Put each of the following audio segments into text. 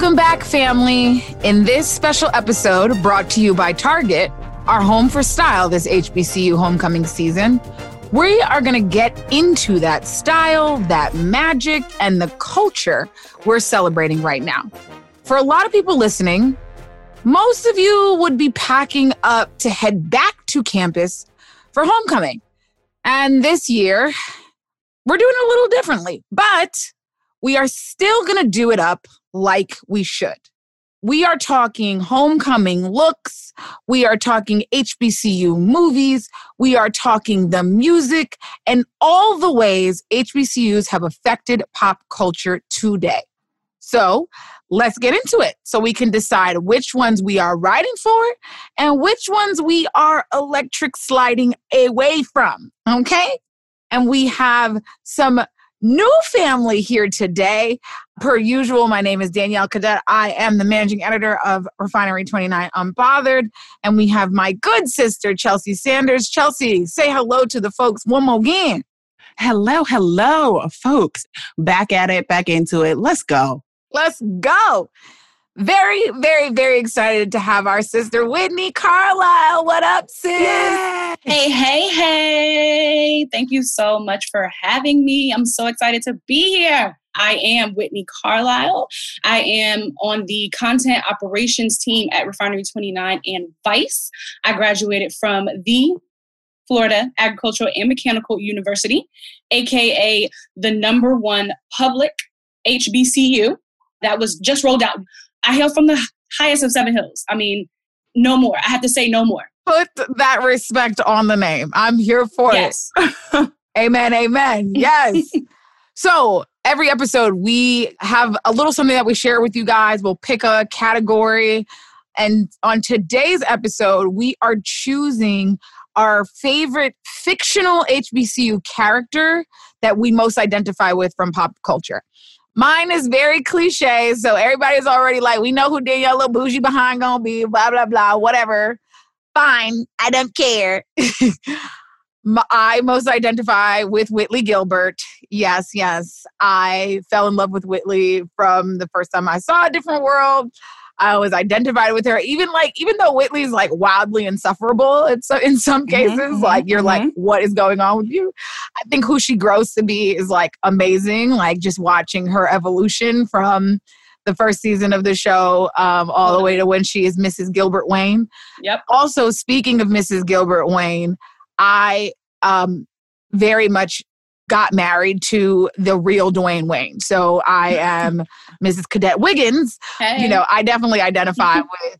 Welcome back, family. In this special episode brought to you by Target, our home for style this HBCU homecoming season, we are going to get into that style, that magic, and the culture we're celebrating right now. For a lot of people listening, most of you would be packing up to head back to campus for homecoming. And this year, we're doing a little differently, but we are still going to do it up like we should. We are talking homecoming looks. We are talking HBCU movies. We are talking the music and all the ways HBCUs have affected pop culture today. So let's get into it so we can decide which ones we are writing for and which ones we are electric sliding away from. Okay. And we have some new family here today. Per usual, my name is Danielle Cadet. I am the managing editor of Refinery 29 Unbothered. And we have my good sister, Chelsea Sanders. Chelsea, say hello to the folks one more again. Hello, hello, folks. Back at it, back into it. Let's go. Let's go. Very, very, very excited to have our sister Whitney Carlisle. What up, sis? Yay. Hey, hey, hey. Thank you so much for having me. I'm so excited to be here. I am Whitney Carlisle. I am on the content operations team at Refinery 29 and Vice. I graduated from the Florida Agricultural and Mechanical University, aka the number one public HBCU that was just rolled out. I hail from the highest of seven hills. I mean, no more. I have to say no more. Put that respect on the name. I'm here for yes. it. amen. Amen. Yes. so every episode, we have a little something that we share with you guys. We'll pick a category. And on today's episode, we are choosing our favorite fictional HBCU character that we most identify with from pop culture. Mine is very cliche, so everybody's already like, we know who Danielle little bougie behind gonna be, blah blah blah, whatever. Fine, I don't care. I most identify with Whitley Gilbert. Yes, yes. I fell in love with Whitley from the first time I saw A Different World. I was identified with her. Even like, even though Whitley's like wildly insufferable in, so, in some mm-hmm, cases, mm-hmm, like you're mm-hmm. like, what is going on with you? I think who she grows to be is like amazing. Like just watching her evolution from the first season of the show um, all the way to when she is Mrs. Gilbert Wayne. Yep. Also, speaking of Mrs. Gilbert Wayne, I um, very much got married to the real Dwayne Wayne. So I am Mrs. Cadet Wiggins. Hey. You know, I definitely identify with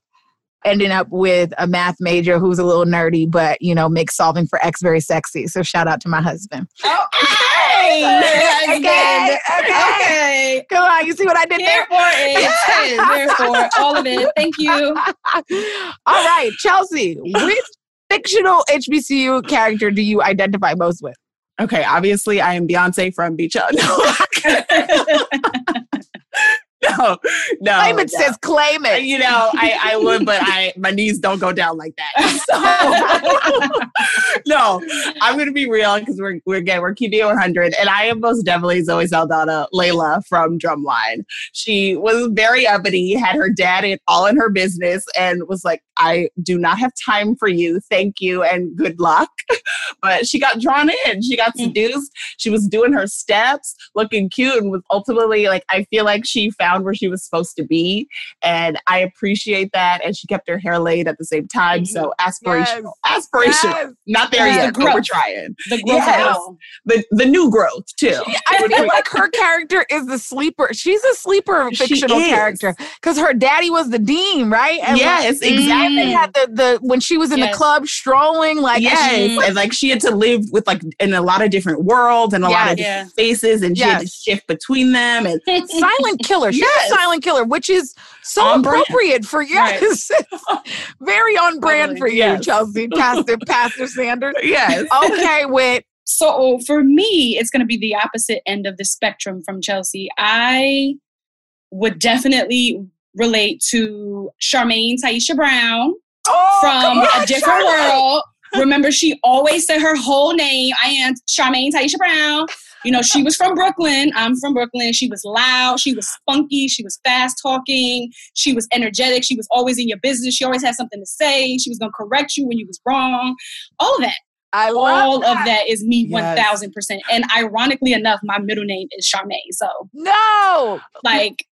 ending up with a math major who's a little nerdy, but you know, makes solving for X very sexy. So shout out to my husband. Oh, okay. okay. okay. Okay. Come on, you see what I did Here there? For it. Therefore, all of it. Thank you. all right, Chelsea, which fictional HBCU character do you identify most with? Okay, obviously I am Beyonce from Beach No. no, no. Claim it, no. says claim it. You know, I, I would, but I my knees don't go down like that. So no, I'm gonna be real because we're we're again we're keeping it 100, and I am most definitely Zoe Saldana, Laila from Drumline. She was very uppity, had her dad in, all in her business, and was like, "I do not have time for you. Thank you and good luck." but she got drawn in. She got mm. seduced. She was doing her steps, looking cute, and was ultimately like, I feel like she found found where she was supposed to be. And I appreciate that. And she kept her hair laid at the same time. So aspirational. Yes. Aspirational. Yes. Not there yes. yet, the but we're trying. The growth yes. The, the new growth, too. I feel like her character is the sleeper. She's a sleeper fictional character because her daddy was the dean, right? And yes, like, exactly. They had the, the when she was in the club strolling, like yes, and, and, like she had to live with like in a lot of different worlds and a lot of different spaces, and she had to shift between them. And silent killer yes. silent killer, which is so on appropriate brand. for yes, right. very on brand for you, yes. Chelsea, Pastor Pastor Sanders. Yes. Okay, with so for me, it's going to be the opposite end of the spectrum from Chelsea. I would definitely relate to Charmaine Taisha Brown oh, from on, a different Charlotte. world. Remember, she always said her whole name. I am Charmaine Taisha Brown. You know, she was from Brooklyn. I'm from Brooklyn. She was loud. She was funky. She was fast talking. She was energetic. She was always in your business. She always had something to say. She was going to correct you when you was wrong. All of that. I All that. of that is me Yes. 1000%. And ironically enough, my middle name is Charmaine. So, No. like,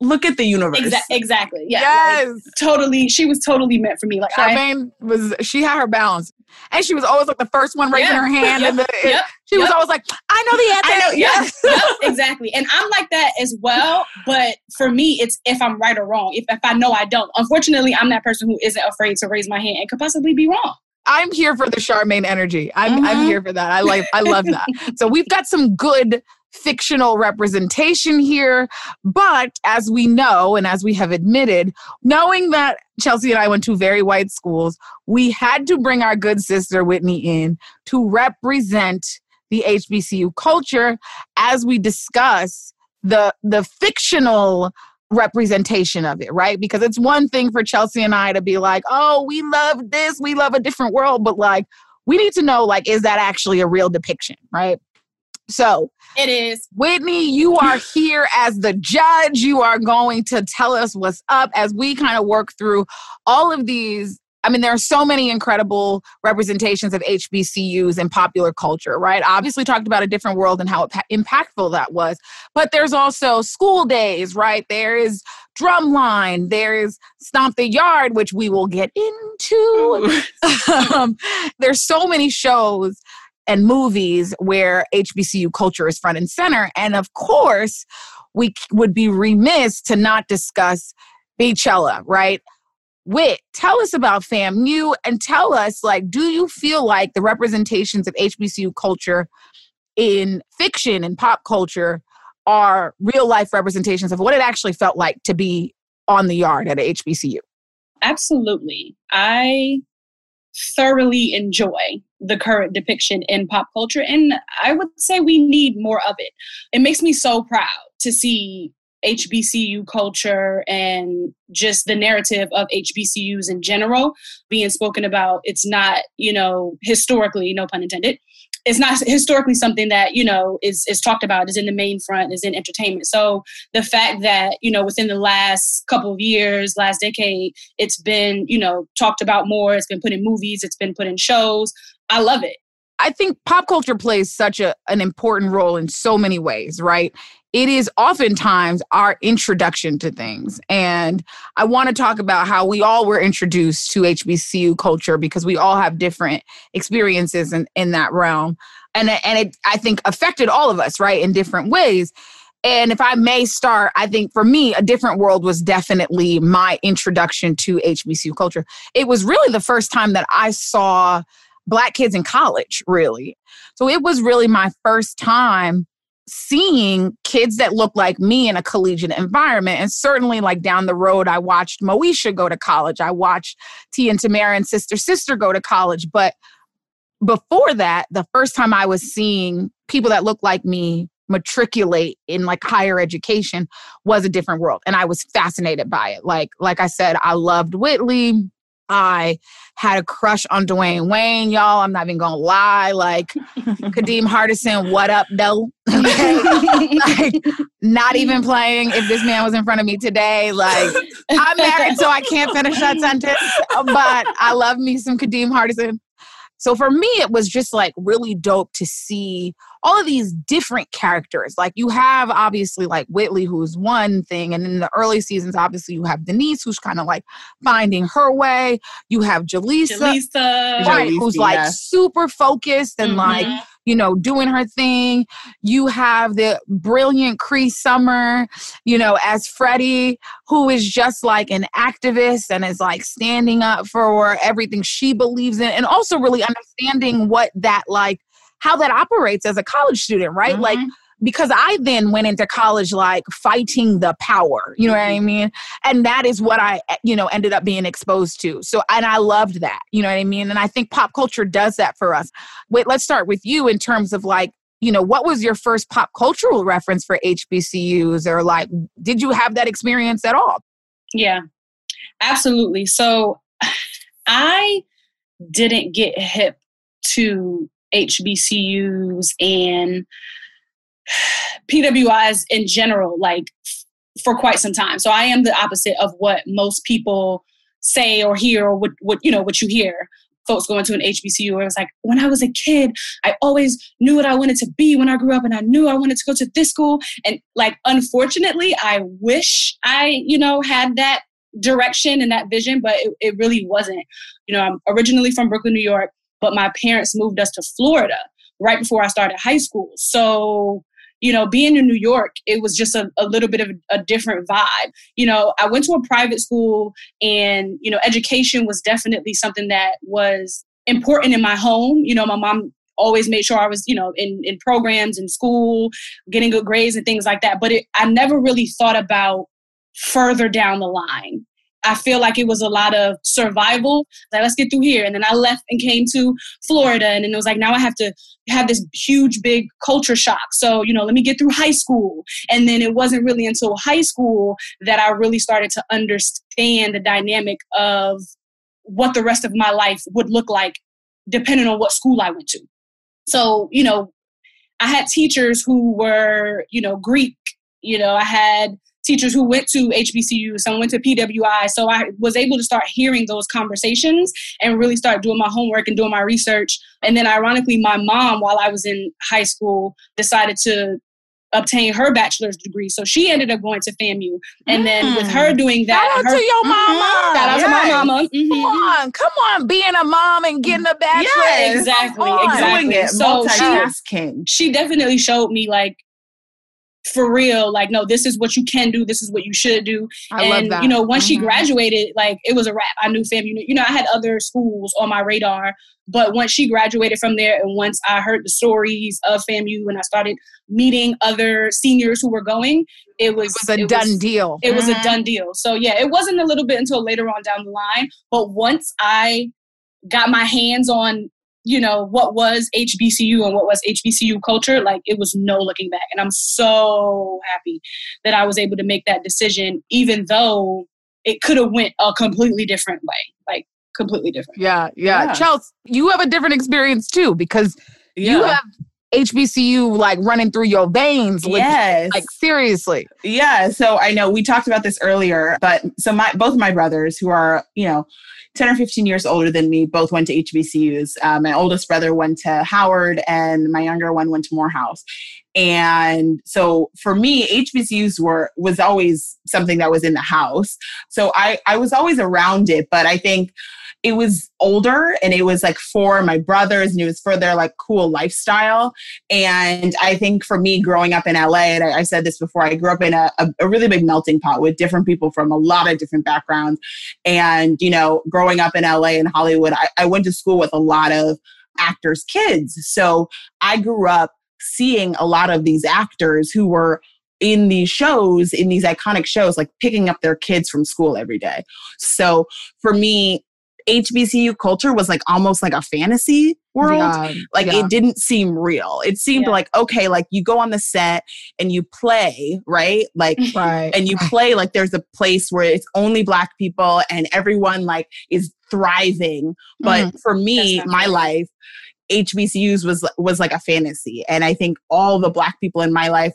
Look at the universe. exa- exactly. Yeah. yes. like, totally. She was totally meant for me. Like, I, Charmaine was she had her balance. And she was always like the first one raising Yeah. her hand. Yep. And the, Yep. She was Yep. always like, I know the answer. I know, Yes, yep, exactly. And I'm like that as well. But for me, it's if I'm right or wrong. If, if I know I don't. Unfortunately, I'm that person who isn't afraid to raise my hand and could possibly be wrong. I'm here for the Charmaine energy. I'm I'm Mhm. here for that. I like I love that. so we've got some good fictional representation here, but as we know and as we have admitted, knowing that Chelsea and I went to very white schools, we had to bring our good sister Whitney in to represent the HBCU culture as we discuss the the fictional representation of it, right? Because it's one thing for Chelsea and I to be like, "Oh, we love this, we love a different world," but like we need to know like is that actually a real depiction, right? So, It is. Whitney, you are here as the judge. You are going to tell us what's up as we kind of work through all of these. I mean, there are so many incredible representations of HBCUs in popular culture, right? Obviously, talked about a different world and how impactful that was. But there's also school days, right? There is Drumline, there is Stomp the Yard, which we will get into. um, there's so many shows and movies where HBCU culture is front and center. And of course, we would be remiss to not discuss Beychella, right? Wit, tell us about FAMU and tell us, like, do you feel like the representations of HBCU culture in fiction and pop culture are real life representations of what it actually felt like to be on the yard at a HBCU? Absolutely. I thoroughly enjoy the current depiction in pop culture, and I would say we need more of it. It makes me so proud to see HBCU culture and just the narrative of HBCUs in general being spoken about. It's not, you know, historically, no pun intended, it's not historically something that you know is is talked about is in the main front is in entertainment so the fact that you know within the last couple of years last decade it's been you know talked about more it's been put in movies it's been put in shows i love it I think pop culture plays such a, an important role in so many ways, right? It is oftentimes our introduction to things. And I want to talk about how we all were introduced to HBCU culture because we all have different experiences in, in that realm. And, and it, I think, affected all of us, right, in different ways. And if I may start, I think for me, A Different World was definitely my introduction to HBCU culture. It was really the first time that I saw black kids in college, really. So it was really my first time seeing kids that look like me in a collegiate environment. And certainly, like down the road, I watched Moesha go to college. I watched T and Tamara and Sister Sister go to college. But before that, the first time I was seeing people that look like me matriculate in like higher education was a different world and i was fascinated by it like like i said i loved whitley i had a crush on dwayne wayne y'all. I'm not even gonna lie. Like kadeem hardison what up though? Like not even playing if this man was in front of me today. Like i'm married so i can't finish that sentence but i love me some kadeem hardison. So for me, it was just like really dope to see all of these different characters. Like you have obviously like Whitley, who's one thing, and in the early seasons, obviously you have Denise, who's kind of like finding her way. You have Jaleesa, Jaleesa. right, Jaleesa, who's like yeah. super focused and like Mhm. you know, doing her thing. You have the brilliant Cree Summer, you know, as Freddie, who is just like an activist and is like standing up for everything she believes in, and also really understanding what that like how that operates as a college student, right? Like Mhm. because I then went into college like fighting the power, you know what I mean? And that is what I, eh, you know, ended up being exposed to. So, and I loved that, you know what I mean? And I think pop culture does that for us. Wait, let's start with you in terms of like, you know, what was your first pop cultural reference for HBCUs or like, did you have that experience at all? Yeah, absolutely. So I didn't get hip to HBCUs and PWIs in general, like for quite some time. So I am the opposite of what most people say or hear or what, what you know what you hear folks going to an HBCU where it was like, when I was a kid, I always knew what I wanted to be when I grew up and I knew I wanted to go to this school. And like, unfortunately, I wish I, you know, had that direction and that vision, but it, it really wasn't. You know, I'm originally from Brooklyn, New York, but my parents moved us to Florida right before I started high school. So you know, being in New York, it was just a, a little bit of a different vibe. You know, I went to a private school and, you know, education was definitely something that was important in my home. You know, my mom always made sure I was, you know, in, in programs in school, getting good grades and things like that. But it, I never really thought about further down the line. I feel like it was a lot of survival. Like, let's get through here. And then I left and came to Florida. And then it was like, now I have to have this huge, big culture shock. So, you know, let me get through high school. And then it wasn't really until high school that I really started to understand the dynamic of what the rest of my life would look like depending on what school I went to. So, you know, I had teachers who were, you know, Greek. You know, I had teachers who went to HBCU, some went to PWI. So I was able to start hearing those conversations and really start doing my homework and doing my research. And then, ironically, my mom, while I was in high school, decided to obtain her bachelor's degree. So she ended up going to FAMU. And then with her mm. doing that, shout out her, to your mama. Mm-hmm, shout out yes. to my mama. Mm-hmm. Come on, come on, being a mom and getting a bachelor's. Yes, exactly, exactly. Doing it, so she, she definitely showed me like for real like no this is what you can do this is what you should do I and love that. you know once mm-hmm. she graduated like it was a wrap i knew FAMU know i had other schools on my radar but once she graduated from there and once i heard the stories of famu and i started meeting other seniors who were going it was, it was a it done was, deal it was mm-hmm. a done deal so yeah it wasn't a little bit until later on down the line but once i got my hands on you know what was HBCU and what was HBCU culture, like it was no looking back. And I'm so happy that I was able to make that decision, even though it could have went a completely different way, like completely different. Yeah, yeah. yeah. Chelsea, you have a different experience too because yeah. you have HBCU like running through your veins. Yes. Like seriously. Yeah. So I know we talked about this earlier, but so my both my brothers who are, you know, 10 or 15 years older than me both went to HBCUs. Um, my oldest brother went to Howard and my younger one went to Morehouse. And so for me, HBCUs were was always something that was in the house. So I, I was always around it, but I think it was older and it was like for my brothers and it was for their like cool lifestyle. And I think for me growing up in LA, and I, I said this before, I grew up in a, a, really big melting pot with different people from a lot of different backgrounds. And, you know, growing up in LA and Hollywood, I, I went to school with a lot of actors' kids. So I grew up seeing a lot of these actors who were in these shows, in these iconic shows, like picking up their kids from school every day. So for me, HBCU culture was like almost like a fantasy world. Yeah, like yeah. it didn't seem real. It seemed yeah. like, okay, like you go on the set and you play, right? Like, right. and you play like there's a place where it's only black people and everyone like is thriving. But mm for me, my life, HBCUs was was like a fantasy. And I think all the black people in my life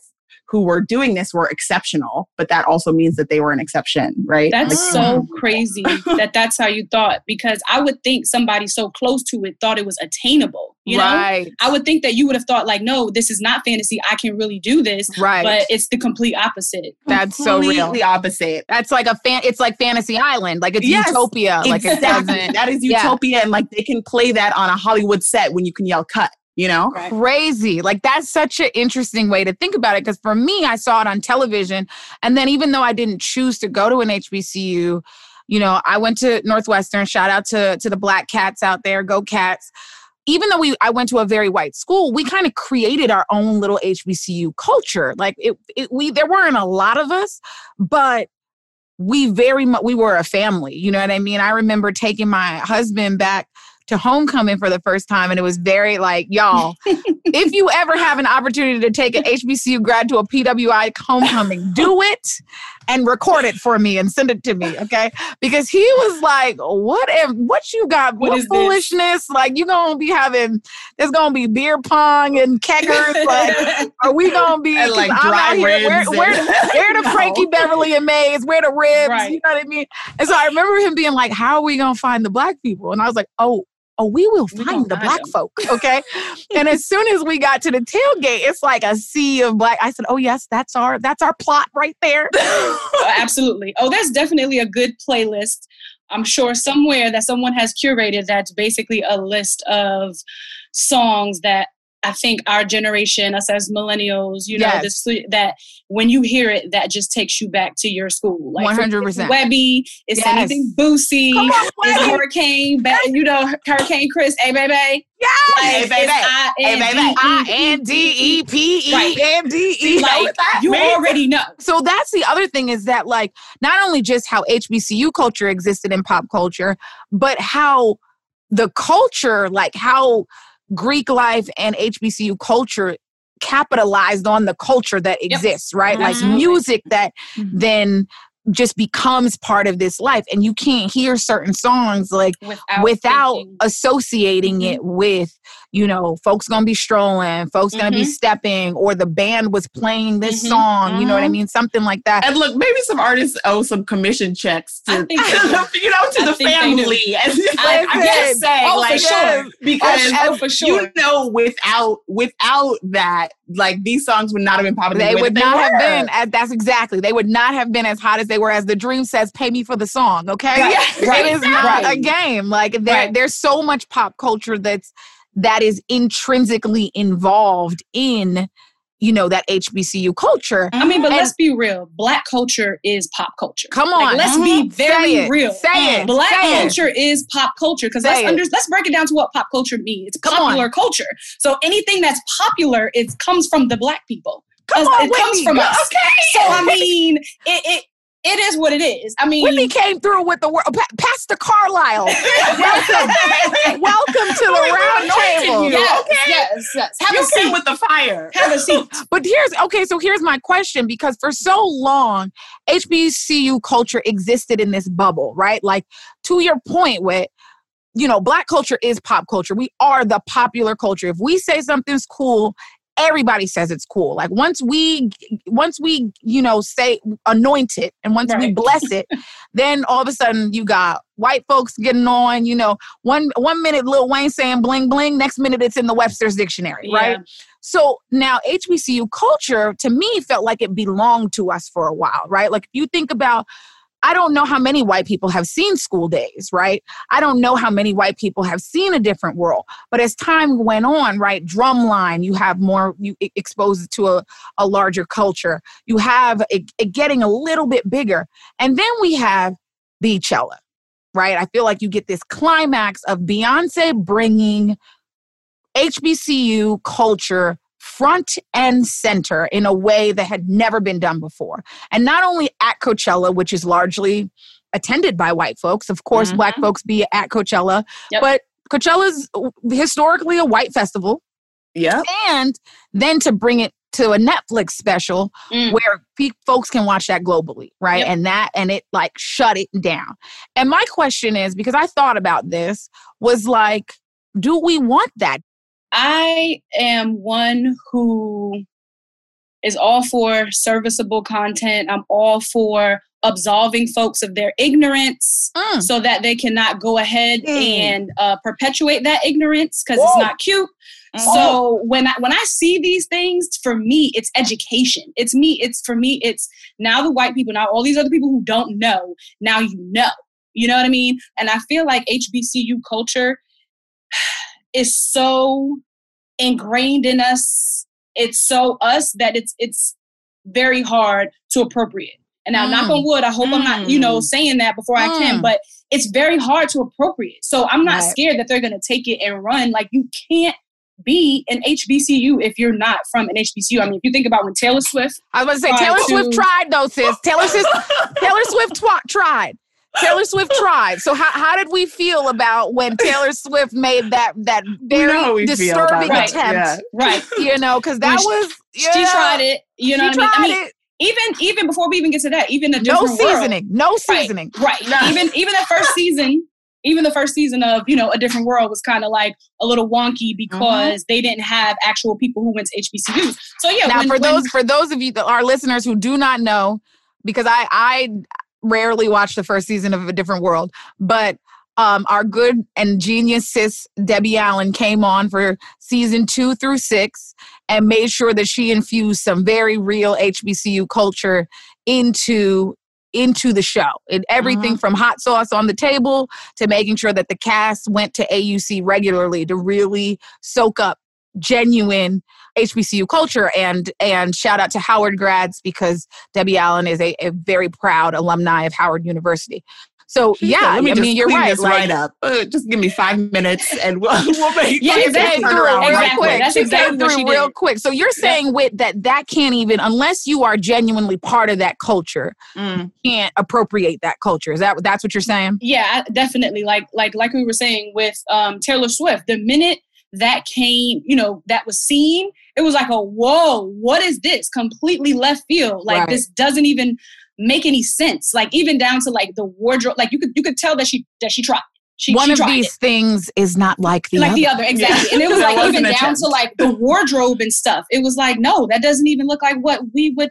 who were doing this were exceptional, but that also means that they were an exception, right? That's like, so um, crazy that that's how you thought because I would think somebody so close to it thought it was attainable. You right. know, I would think that you would have thought like, no, this is not fantasy. I can really do this. Right. But it's the complete opposite. That's so real. The opposite. That's like a fan. It's like Fantasy Island. Like it's yes, utopia. Like exactly. that is utopia, yeah. and like they can play that on a Hollywood set when you can yell cut you know? Crazy. Like that's such an interesting way to think about it. Cause for me, I saw it on television. And then even though I didn't choose to go to an HBCU, you know, I went to Northwestern. Shout out to, to the black cats out there. Go cats. Even though we I went to a very white school, we kind of created our own little HBCU culture. Like it, it we there weren't a lot of us, but we very much we were a family. You know what I mean? I remember taking my husband back to homecoming for the first time. And it was very like, y'all, if you ever have an opportunity to take an HBCU grad to a PWI homecoming, do it and record it for me and send it to me, okay? Because he was like, "What if what you got? What, what foolishness? This? Like you gonna be having? There's gonna be beer pong and keggers. Like, are we gonna be and like dry here, where, where, where, the Frankie Beverly and Maze? Where the ribs? Right. You know what I mean? And so I remember him being like, "How are we gonna find the black people?" And I was like, "Oh." Oh, we will find we the black them. folk. Okay. and as soon as we got to the tailgate, it's like a sea of black. I said, oh yes, that's our that's our plot right there. oh, absolutely. Oh, that's definitely a good playlist. I'm sure somewhere that someone has curated that's basically a list of songs that I think our generation, us as millennials, you know, yes. this that when you hear it, that just takes you back to your school. Like one hundred percent. Webbie, it's yes. anything Boosie, it's Hurricane, you know, Hurricane Chris, hey baby. Yeah, hey baby, hey baby, I N D E P E M D E. Like you already know. So that's the other thing is that like not only just how HBCU culture existed in pop culture, but how the culture, like how Greek life and HBCU culture capitalized on the culture that exists, yep. right? Like music that mm-hmm. then just becomes part of this life and you can't hear certain songs like without, without associating mm-hmm. it with you know folks gonna be strolling folks mm-hmm. gonna be mm-hmm. stepping or the band was playing this mm-hmm. song you know what i mm-hmm. mean something like that and look maybe some artists owe some commission checks to you know to I the family I, am just saying oh, like sure. because oh, for sure. you know without without that like these songs would not have been popular they would not have been as, that's exactly they would not have been as hot as they were as the dream says pay me for the song okay right. right. it is not right. a game like there, there's so much pop culture that's that is intrinsically involved in you know that HBCU culture. I mean, but and, let's be real. Black culture is pop culture. Come on, like, let's mm-hmm. be very Say real. Say it. Black Say culture it. is pop culture because let's under, let's break it down to what pop culture means. It's popular culture. So anything that's popular, it comes from the black people. Come on, it comes from us. Okay. So I mean, it, it it is what it is. I mean, Whitney came through with the word. Pa- Pastor Carlisle, welcome, welcome to the round table. You, yes, okay? yes, yes. Have you a seat with the fire. Have a seat. but here's okay. So here's my question: because for so long, HBCU culture existed in this bubble, right? Like to your point, with you know, black culture is pop culture. We are the popular culture. If we say something's cool, everybody says it's cool. Like once we once we, you know, say anoint it and once right. we bless it, then all of a sudden you got white folks getting on, you know, one one minute Lil Wayne saying bling bling, next minute it's in the Webster's dictionary, yeah. right? So now HBCU culture to me felt like it belonged to us for a while, right? Like if you think about I don't know how many white people have seen school days, right? I don't know how many white people have seen a different world. But as time went on, right, drumline, you have more, you exposed to a, a larger culture. You have it, it getting a little bit bigger. And then we have the Beychella, right? I feel like you get this climax of Beyonce bringing HBCU culture front and center in a way that had never been done before. And not only at Coachella, which is largely attended by white folks, of course, mm-hmm. black folks be at Coachella, yep. but Coachella is historically a white festival. Yeah. And then to bring it to a Netflix special mm. where pe- folks can watch that globally, right? Yep. And that and it like shut it down. And my question is because I thought about this was like do we want that? I am one who is all for serviceable content. I'm all for absolving folks of their ignorance mm. so that they cannot go ahead mm. and uh, perpetuate that ignorance because it's not cute. Mm. So when I when I see these things, for me, it's education. It's me. It's for me. It's now the white people. Now all these other people who don't know. Now you know. You know what I mean? And I feel like HBCU culture is so ingrained in us. It's so us that it's it's very hard to appropriate. And now, mm. knock on mm. wood, I hope mm. I'm not, you know, mm. saying that before mm. I can, mm. but it's very hard to appropriate. So I'm not right. scared that they're going to take it and run. Like you can't be an HBCU if you're not from an HBCU. I mean, if you think about when Taylor Swift, I was going to say Taylor to, Swift tried though, sis. Taylor Swift, Taylor Swift tw- tried. Taylor Swift tried. So how, how did we feel about when Taylor Swift made that that very disturbing attempt? Yeah. Right. You know, because that was yeah, she tried it. You know what I mean? I mean, it. even even before we even get to that, even the no seasoning, world, no seasoning. Right. right. No. Even even the first season, even the first season of you know a different world was kind of like a little wonky mm-hmm. because mm-hmm. they didn't have actual people who went to HBCUs. So yeah. Now when, for when, those for those of you our listeners who do not know, because I I rarely watch the first season of a different world, but um, our good and genius sis Debbie Allen came on for season two through six and made sure that she infused some very real HBCU culture into into the show and everything mm-hmm. from hot sauce on the table to making sure that the cast went to AUC regularly to really soak up genuine HBCU culture and and shout out to Howard grads because Debbie Allen is a, a very proud alumni of Howard University. So yeah, I mean you're right. Like, right up. Uh, just give me five minutes and we'll, we'll make yeah, exactly. Turn around real exactly. quick. That's exactly what she did. real quick. So you're saying with that that can't even unless you are genuinely part of that culture, mm. can't appropriate that culture. Is that that's what you're saying? Yeah, definitely. Like like like we were saying with um, Taylor Swift, the minute that came, you know, that was seen, it was like a whoa, what is this? Completely left field. Like right. this doesn't even make any sense. Like even down to like the wardrobe, like you could you could tell that she that she tried. She, One she of these it. things is not like the like other. the other, exactly. Yeah. And it was like even down to like the wardrobe and stuff. It was like, no, that doesn't even look like what we would.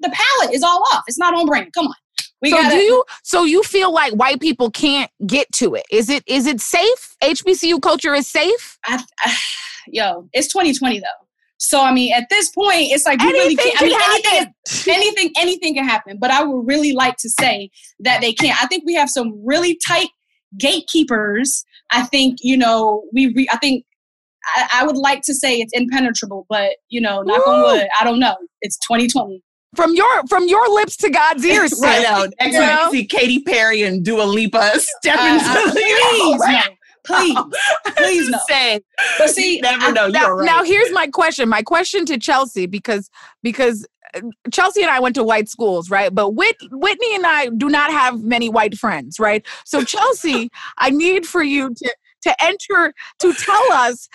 The palette is all off. It's not on brand. Come on. We so gotta, do you so you feel like white people can't get to it? Is it is it safe? HBCU culture is safe? I, I, yo, it's 2020 though. So I mean, at this point, it's like you anything really can't. I mean, anything, anything, anything can happen. But I would really like to say that they can't. I think we have some really tight gatekeepers. I think you know we. Re, I think I, I, would like to say it's impenetrable, but you know, knock on wood. I don't know. It's 2020. From your from your lips to God's ears. right out. Next week, see Katy Perry and Dua Lipa step into uh, uh, please, no. Please, please no. Saying, but see, never know. Now, right. now, here's my question. My question to Chelsea because because uh, Chelsea and I went to white schools, right? But Whit, Whitney and I do not have many white friends, right? So Chelsea, I need for you to to enter to tell us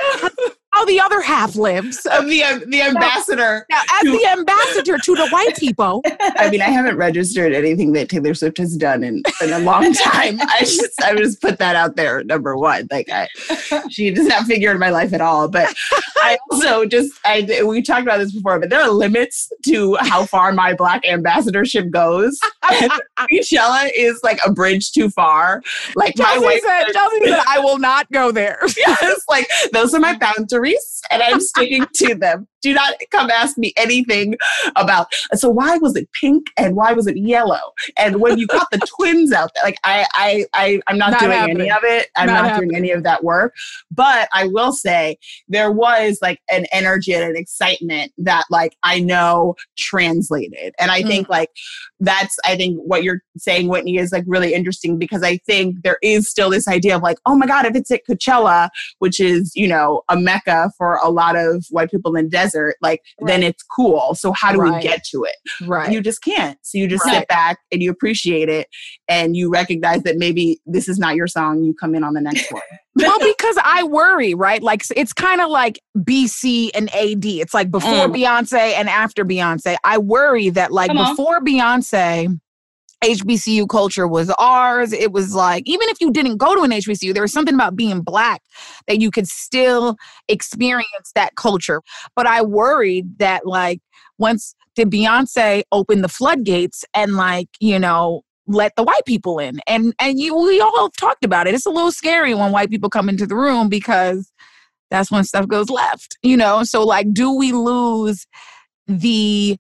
how the other half lives. Of the um, the ambassador. Now, as to, the ambassador to the white people. I mean, I haven't registered anything that Taylor Swift has done in, in a long time. I just I just put that out there. Number one, like I, she does not figure in my life at all. But I also just I we talked about this before, but there are limits to how far my black ambassadorship goes. Coachella is like a bridge too far. Like Chelsea my wife said, Chelsea said, I will not go there. yes, like those are my boundaries and I'm sticking to them. Do not come ask me anything about. So why was it pink and why was it yellow? And when you got the twins out there, like I, I, I I'm not, not doing happening. any of it. I'm not, not doing any of that work. But I will say there was like an energy and an excitement that like I know translated, and I mm. think like that's I think what you're saying, Whitney, is like really interesting because I think there is still this idea of like, oh my god, if it's at Coachella, which is you know a mecca for a lot of white people in desert desert, like right. then it's cool. So how do right. we get to it? Right. You just can't. So you just right. sit back and you appreciate it and you recognize that maybe this is not your song. You come in on the next one. well, because I worry, right? Like it's kind of like BC and AD. It's like before mm. Beyonce and after Beyonce. I worry that like before Beyonce, HBCU culture was ours. It was like, even if you didn't go to an HBCU, there was something about being black that you could still experience that culture. But I worried that, like, once did Beyonce open the floodgates and, like, you know, let the white people in? And and you we all talked about it. It's a little scary when white people come into the room because that's when stuff goes left, you know? So, like, do we lose the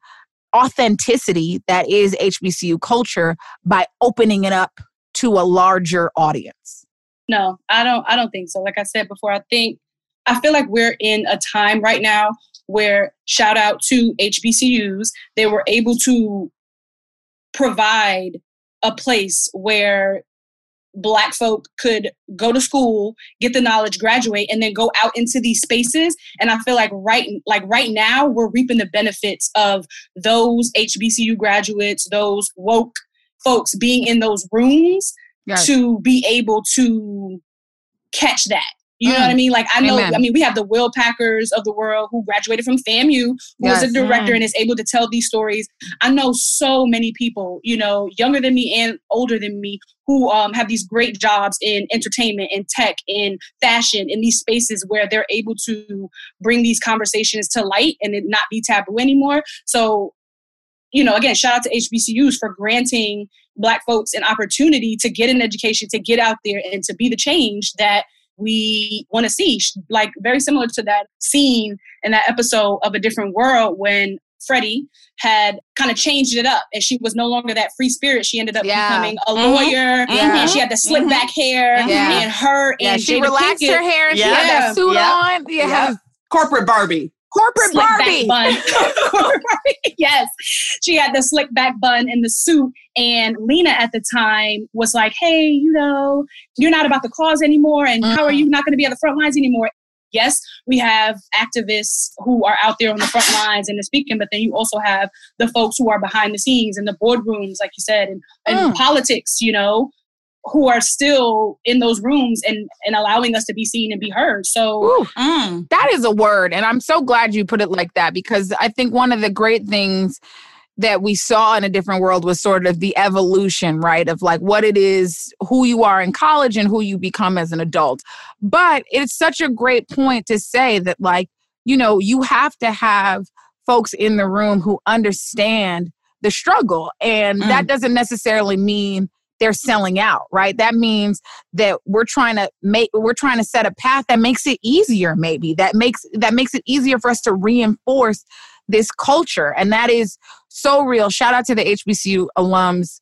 authenticity that is HBCU culture by opening it up to a larger audience? No, I don't I don't think so. Like I said before, I think I feel like we're in a time right now where shout out to HBCUs, they were able to provide a place where black folk could go to school get the knowledge graduate and then go out into these spaces and i feel like right like right now we're reaping the benefits of those hbcu graduates those woke folks being in those rooms yes. to be able to catch that. You mm. know what I mm. mean? Like I know, Amen. I mean, we have the Will Packers of the world who graduated from FAMU, who yes. is a director mm. and is able to tell these stories. I know so many people, you know, younger than me and older than me, who um, have these great jobs in entertainment, in tech, in fashion, in these spaces where they're able to bring these conversations to light and it not be taboo anymore. So, you know, again, shout out to HBCUs for granting Black folks an opportunity to get an education, to get out there, and to be the change that we want to see. Like very similar to that scene in that episode of A Different World when Freddie had kind of changed it up and she was no longer that free spirit. She ended up yeah. becoming a mm-hmm. lawyer mm-hmm. and she had the slick mm-hmm. back hair yeah. and her yeah, and she Jada relaxed Pinkett, her hair and she had that suit on. Yeah. Corporate Barbie corporate slick Barbie. Back bun. yes, she had the slick back bun in the suit, and Lena at the time was like, "Hey, you know, you're not about the cause anymore, and mm-hmm. how are you not going to be on the front lines anymore?" Yes, we have activists who are out there on the front lines and are speaking, but then you also have the folks who are behind the scenes in the boardrooms, like you said, and, and mm. politics, you know, who are still in those rooms and and allowing us to be seen and be heard so Ooh, mm. that is a word and i'm so glad you put it like that because i think one of the great things that we saw in a different world was sort of the evolution right of like what it is who you are in college and who you become as an adult but it's such a great point to say that like you know you have to have folks in the room who understand the struggle and mm. that doesn't necessarily mean they're selling out, right? That means that we're trying to make we're trying to set a path that makes it easier maybe. That makes that makes it easier for us to reinforce this culture and that is so real. Shout out to the HBCU alums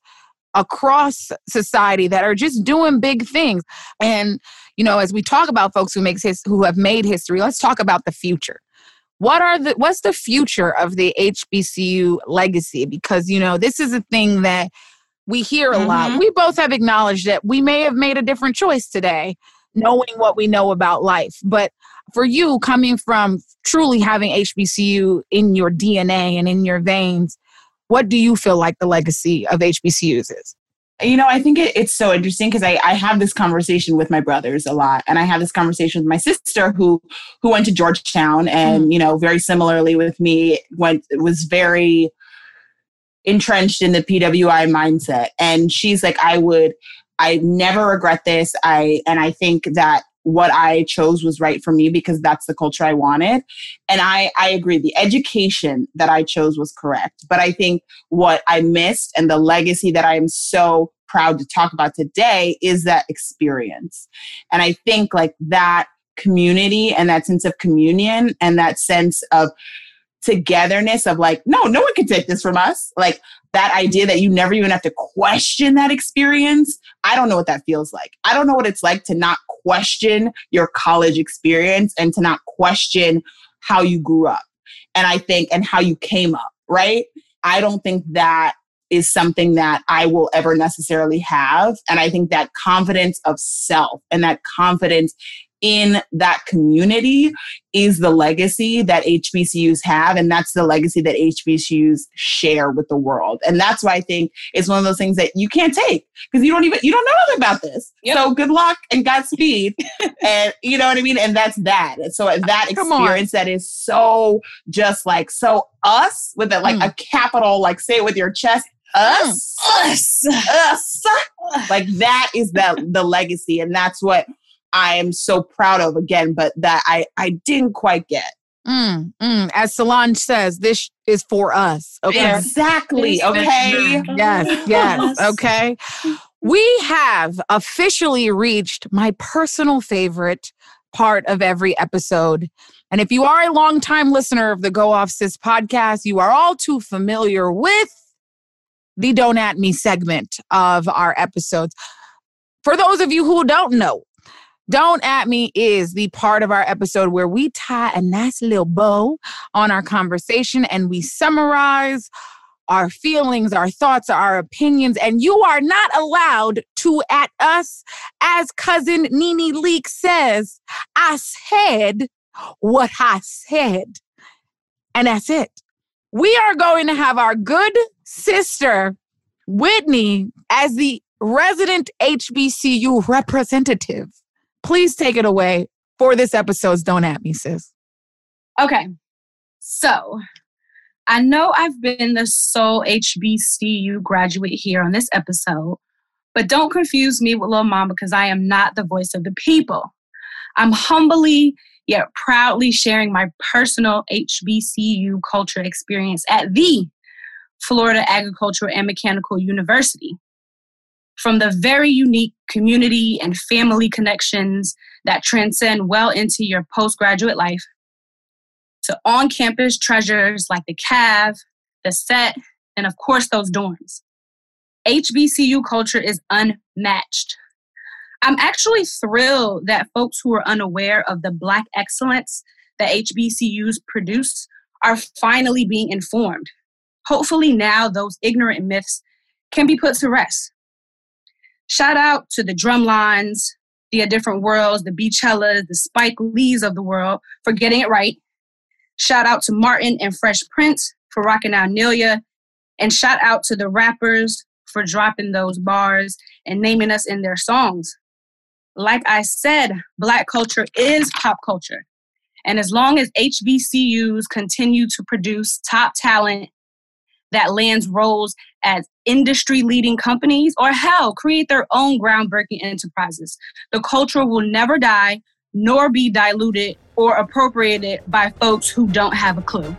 across society that are just doing big things. And you know, as we talk about folks who makes his who have made history, let's talk about the future what are the what's the future of the HBCU legacy because you know this is a thing that we hear a mm-hmm. lot. We both have acknowledged that we may have made a different choice today, knowing what we know about life. But for you, coming from truly having HBCU in your DNA and in your veins, what do you feel like the legacy of HBCUs is? You know, I think it, it's so interesting because I, I have this conversation with my brothers a lot, and I have this conversation with my sister who who went to Georgetown, and mm. you know, very similarly with me, went was very entrenched in the PWI mindset. And she's like, I would, I never regret this. I, and I think that what I chose was right for me because that's the culture I wanted. And I, I agree. The education that I chose was correct. But I think what I missed and the legacy that I am so proud to talk about today is that experience. And I think like that community and that sense of communion and that sense of togetherness of like, no, no one can take this from us. Like that idea that you never even have to question that experience. I don't know what that feels like. I don't know what it's like to not question your college experience and to not question how you grew up. And I think, and how you came up, right? I don't think that is something that I will ever necessarily have. And I think that confidence of self and that confidence in that community is the legacy that HBCUs have. And that's the legacy that HBCUs share with the world. And that's why I think it's one of those things that you can't take because you don't even, you don't know nothing about this. Yep. So good luck and Godspeed. and you know what I mean? And that's that. And so that experience that is so just like, so us with it, like mm. a capital, like say it with your chest, us, us, us. like that is the the legacy, and that's what I am so proud of again, but that I I didn't quite get. Mm, mm. As Solange says, this is for us. Okay. Exactly. Okay. Yes. Yes. Okay. We have officially reached my personal favorite part of every episode. And if you are a longtime listener of the Go Off Sis podcast, you are all too familiar with the Don't At Me segment of our episodes. For those of you who don't know, don't at me is the part of our episode where we tie a nice little bow on our conversation and we summarize our feelings, our thoughts, our opinions, and you are not allowed to at us. As cousin Nene Leakes says, I said what I said. And that's it. We are going to have our good sister Whitney, as the resident HBCU representative, please take it away for this episode's Don't At Me, sis. Okay. So I know I've been the sole HBCU graduate here on this episode, but don't confuse me with Lil Mama because I am not the voice of the people. I'm humbly yet proudly sharing my personal HBCU culture experience at the Florida Agricultural and Mechanical University. From the very unique community and family connections that transcend well into your postgraduate life, to on campus treasures like the CAV, the SET, and of course, those dorms. HBCU culture is unmatched. I'm actually thrilled that folks who are unaware of the Black excellence that HBCUs produce are finally being informed. Hopefully, now those ignorant myths can be put to rest. Shout out to the drumlines, the different worlds, the Beychellas, the Spike Lees of the world for getting it right. Shout out to Martin and Fresh Prince for rocking out Nelia. And shout out to the rappers for dropping those bars and naming us in their songs. Like I said, Black culture is pop culture. And as long as HBCUs continue to produce top talent that lands roles as industry leading companies or hell, create their own groundbreaking enterprises, the culture will never die nor be diluted or appropriated by folks who don't have a clue.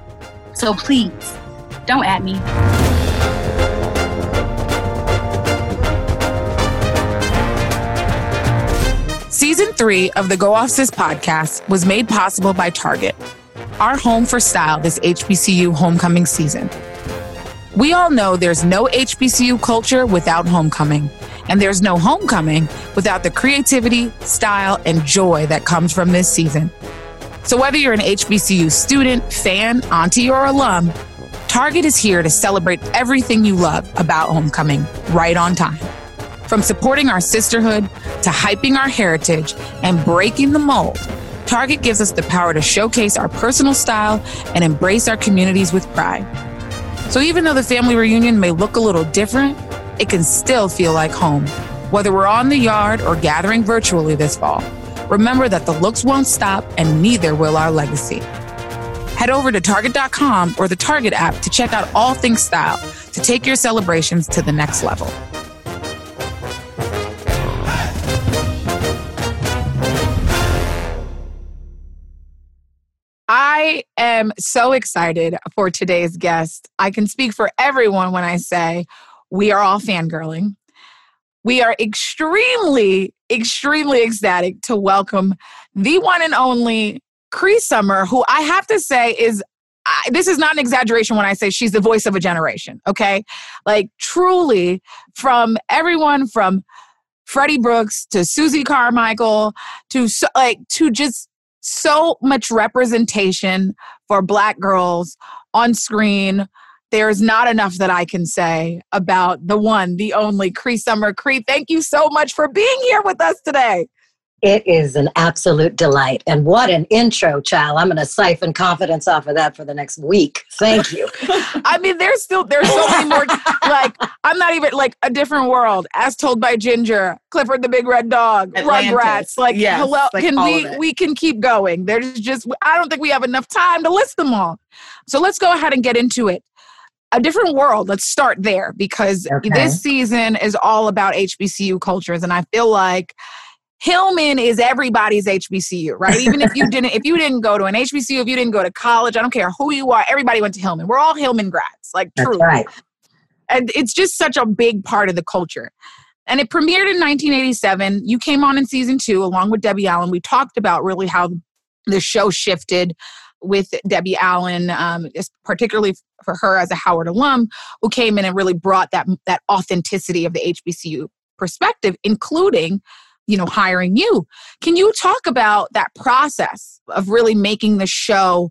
So please, don't at me. Season three of the Go Off Sis podcast was made possible by Target, our home for style this HBCU homecoming season. We all know there's no HBCU culture without homecoming, and there's no homecoming without the creativity, style, and joy that comes from this season. So, whether you're an HBCU student, fan, auntie, or alum, Target is here to celebrate everything you love about homecoming right on time. From supporting our sisterhood to hyping our heritage and breaking the mold, Target gives us the power to showcase our personal style and embrace our communities with pride. So even though the family reunion may look a little different, it can still feel like home. Whether we're on the yard or gathering virtually this fall, remember that the looks won't stop and neither will our legacy. Head over to Target.com or the Target app to check out all things style to take your celebrations to the next level. I am so excited for today's guest. I can speak for everyone when I say we are all fangirling. We are extremely, extremely ecstatic to welcome the one and only Cree Summer, who I have to say is I, this is not an exaggeration when I say she's the voice of a generation, okay? Like, truly, from everyone from Freddie Brooks to Susie Carmichael to like to just so much representation for black girls on screen. There's not enough that I can say about the one, the only Cree Summer. Cree, thank you so much for being here with us today. It is an absolute delight. And what an intro, child. I'm going to siphon confidence off of that for the next week. Thank you. I mean, there's still, there's so many more, like, I'm not even, like, a different world, as told by Ginger, Clifford the Big Red Dog, Atlantis. Rugrats. Like, Yes, hello, like can we, we can keep going. There's just, I don't think we have enough time to list them all. So let's go ahead and get into it. A different world. Let's start there because Okay. this season is all about HBCU cultures. And I feel like Hillman is everybody's HBCU, right? Even if you didn't, if you didn't go to an HBCU, if you didn't go to college, I don't care who you are, everybody went to Hillman. We're all Hillman grads, like truly. right. And it's just such a big part of the culture. And it premiered in 1987. You came on in season two along with Debbie Allen. We talked about really how the show shifted with Debbie Allen, um, particularly for her as a Howard alum, who came in and really brought that that authenticity of the HBCU perspective, including, you know, hiring you. Can you talk about that process of really making the show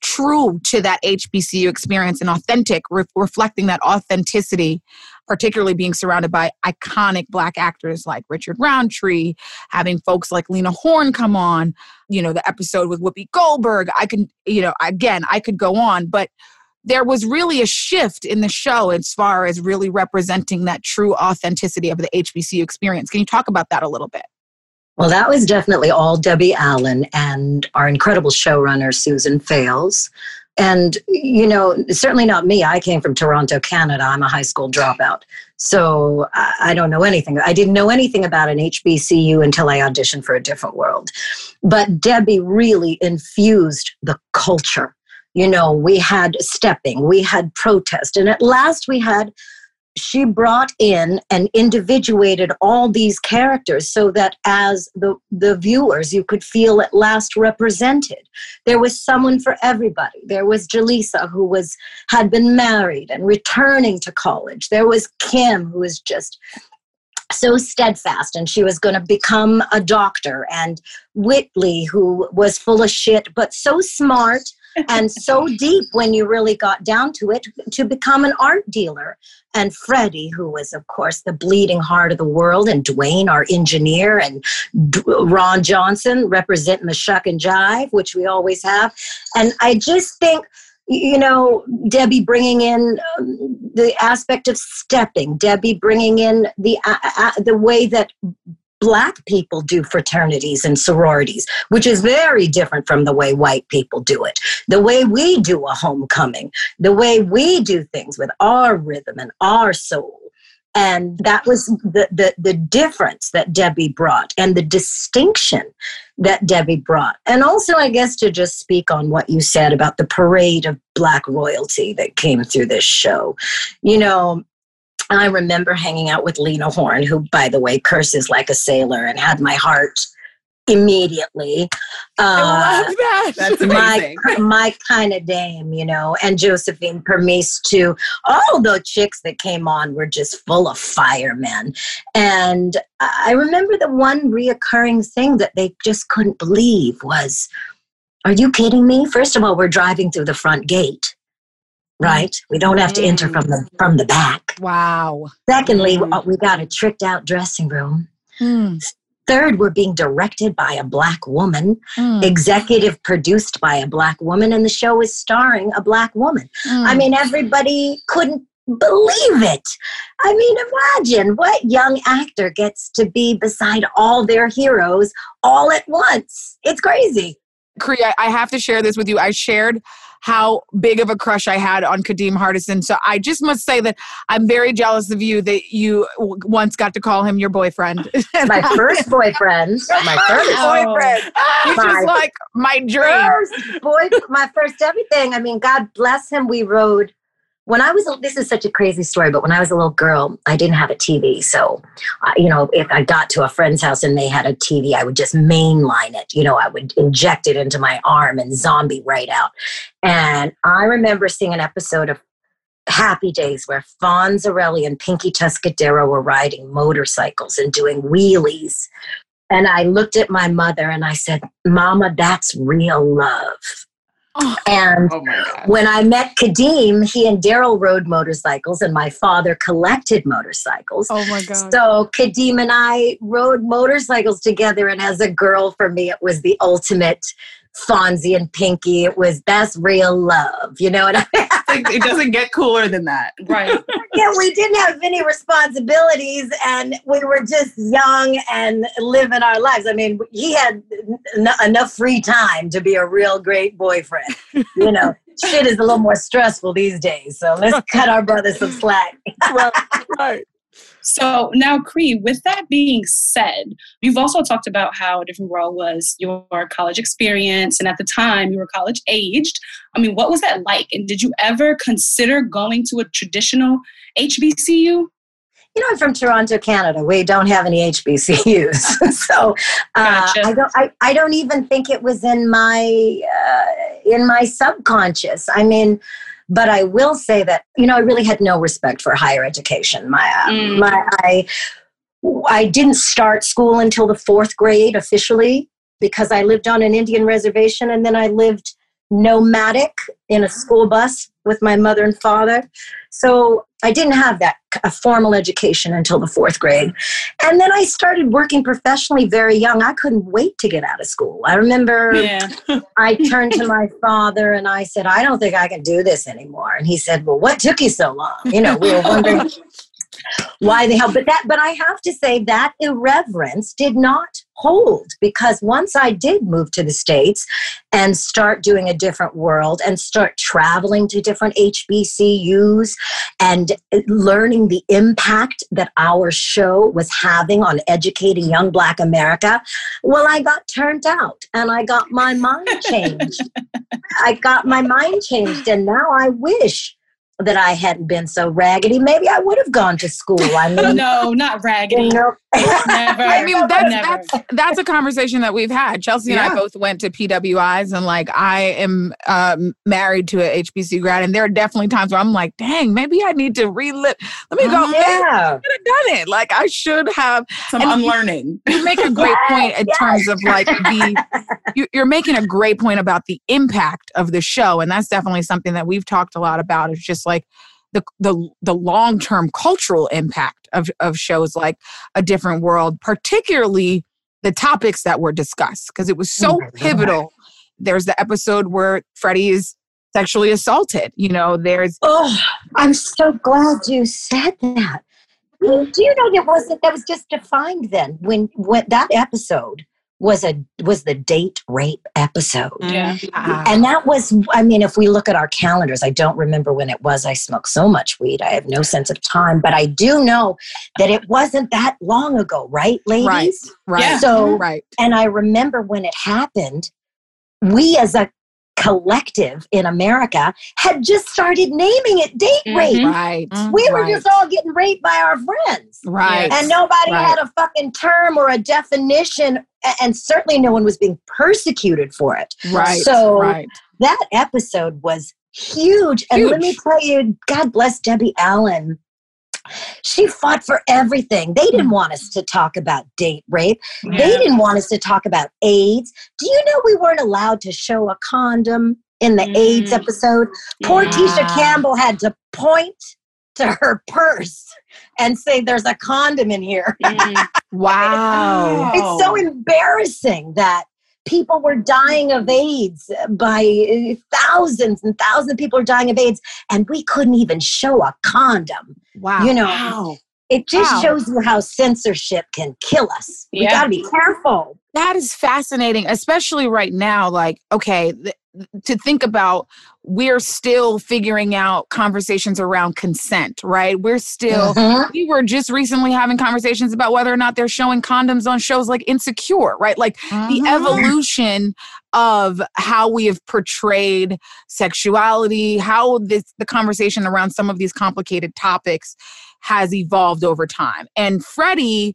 true to that HBCU experience and authentic, re- reflecting that authenticity, particularly being surrounded by iconic Black actors like Richard Roundtree, having folks like Lena Horne come on, you know, the episode with Whoopi Goldberg. I can, you know, again, I could go on, but there was really a shift in the show as far as really representing that true authenticity of the HBCU experience. Can you talk about that a little bit? Well, that was definitely all Debbie Allen and our incredible showrunner, Susan Fales. And, you know, certainly not me. I came from Toronto, Canada. I'm a high school dropout. So I don't know anything. I didn't know anything about an HBCU until I auditioned for A Different World. But Debbie really infused the culture. You know, we had stepping, we had protest, and at last we had she brought in and individuated all these characters so that as the, the viewers you could feel at last represented. There was someone for everybody. There was jaleesa who was had been married and returning to college. There was kim who was just so steadfast and she was going to become a doctor. And whitley who was full of shit but so smart and so deep when you really got down to it to become an art dealer. And Freddie, who was, of course, the bleeding heart of the world, and Dwayne, our engineer, and D- Ron Johnson representing the shuck and jive, which we always have. And I just think you know debbie bringing in um, the aspect of stepping debbie bringing in the uh, uh, the way that black people do fraternities and sororities, which is very different from the way white people do it. The way we do a homecoming, the way we do things with our rhythm and our soul. And that was the, the, the difference that Debbie brought and the distinction that Debbie brought. And also, I guess, to just speak on what you said about the parade of black royalty that came through this show. You know, I remember hanging out with Lena Horne, who, by the way, curses like a sailor and had my heart immediately. Uh, I love that. That's amazing. My, my kind of dame, you know, and Josephine Premice too. All the chicks that came on were just full of firemen. And I remember the one reoccurring thing that they just couldn't believe was, are you kidding me? First of all, we're driving through the front gate right? We don't have to enter from the from the back. Wow. Secondly, mm. we got a tricked out dressing room. Mm. Third, we're being directed by a black woman, mm. executive produced by a black woman, and the show is starring a black woman. I mean, everybody couldn't believe it. I mean, imagine what young actor gets to be beside all their heroes all at once. It's crazy. Cree, I have to share this with you. I shared how big of a crush I had on Kadeem Hardison. So I just must say that I'm very jealous of you that you once got to call him your boyfriend. my first boyfriend. My first boyfriend. He's just like my dream. First boy, my first everything. I mean, God bless him. We rode when I was, a, this is such a crazy story, but when I was a little girl, I didn't have a TV. So, you know, if I got to a friend's house and they had a TV, I would just mainline it. You know, I would inject it into my arm and zombie right out. And I remember seeing an episode of Happy Days where Fonzarelli and Pinky Tuscadero were riding motorcycles and doing wheelies. And I looked at my mother and I said, Mama, that's real love. Oh, and oh when I met Kadeem, he and Daryl rode motorcycles, and my father collected motorcycles. Oh my God. So Kadeem and I rode motorcycles together, and as a girl, for me, it was the ultimate Fonzie and Pinky. It was that's real love, you know. And it doesn't get cooler than that, right? yeah, we didn't have any responsibilities, and we were just young and living our lives. I mean, he had n- enough free time to be a real great boyfriend. You know, shit is a little more stressful these days, so let's cut our brother some slack. right, right. So now, Cree, with that being said, you've also talked about how a different world was your college experience, and at the time you were college aged. I mean, what was that like? And did you ever consider going to a traditional HBCU? you know, I'm from Toronto, Canada. We don't have any HBCUs, so uh, gotcha. I don't. I, I don't even think it was in my uh, in my subconscious. I mean, but I will say that you know I really had no respect for higher education. My uh, mm. my I I didn't start school until the fourth grade officially because I lived on an Indian reservation and then I lived nomadic in a school bus with my mother and father. So I didn't have that a formal education until the fourth grade. And then I started working professionally very young. I couldn't wait to get out of school. I remember Yeah. I turned to my father and I said, I don't think I can do this anymore. And he said, Well, what took you so long? You know, we were wondering why the hell. But that but I have to say that irreverence did not hold because once I did move to the States and start doing a different world and start traveling to different HBCUs and learning the impact that our show was having on educating young black America, well, I got turned out and I got my mind changed. I got my mind changed, and now I wish that I hadn't been so raggedy. Maybe I would have gone to school. I mean, no, not raggedy. you know, Never. I mean, that's Never. that's that's a conversation that we've had. Chelsea and I both went to PWIs, and like I am um, married to a HBC grad, and there are definitely times where I'm like, dang, maybe I need to relive. Let me go. Maybe I yeah. should have done it. Like I should have. Some And- unlearning. You make a great Yes, point in yes. terms of like the. You, you're making a great point about the impact of the show, and that's definitely something that we've talked a lot about. It's just like the the the long term cultural impact of of shows like A Different World, particularly the topics that were discussed, because it was so Oh God. pivotal. There's the episode where Freddie is sexually assaulted. You know, there's Oh, I'm so glad you said that. Do you know that wasn't that was just defined then when when that episode was a was the date rape episode. Yeah. uh, And that was, I mean, if we look at our calendars, I don't remember when it was. I smoked so much weed, I have no sense of time. But I do know that it wasn't that long ago, right, ladies? Right. right, Yeah. So, right, and I remember when it happened, we as a collective in America had just started naming it date Mhm. rape. right. We were right, just all getting raped by our friends. right. And nobody Right. had a fucking term or a definition, and certainly no one was being persecuted for it. right. So- right. That episode was huge. And let me tell you, God bless Debbie Allen. She fought for everything. They didn't want us to talk about date rape. They didn't want us to talk about AIDS. Do you know we weren't allowed to show a condom in the AIDS Mm. episode? Poor Yeah. Tisha Campbell had to point to her purse and say, There's a condom in here. Mm. Wow. It's so embarrassing that people were dying of AIDS by uh, thousands and thousands of people are dying of AIDS, and we couldn't even show a condom. Wow. You know, Wow. it just Wow. shows you how censorship can kill us. We Yeah. got to be careful. that is fascinating, especially right now. Like, okay, th- to think about, we're still figuring out conversations around consent, right? We're still. Mhm. We were just recently having conversations about whether or not they're showing condoms on shows like Insecure, right? Like the Mhm. evolution of how we have portrayed sexuality, how this the conversation around some of these complicated topics has evolved over time. And Freddie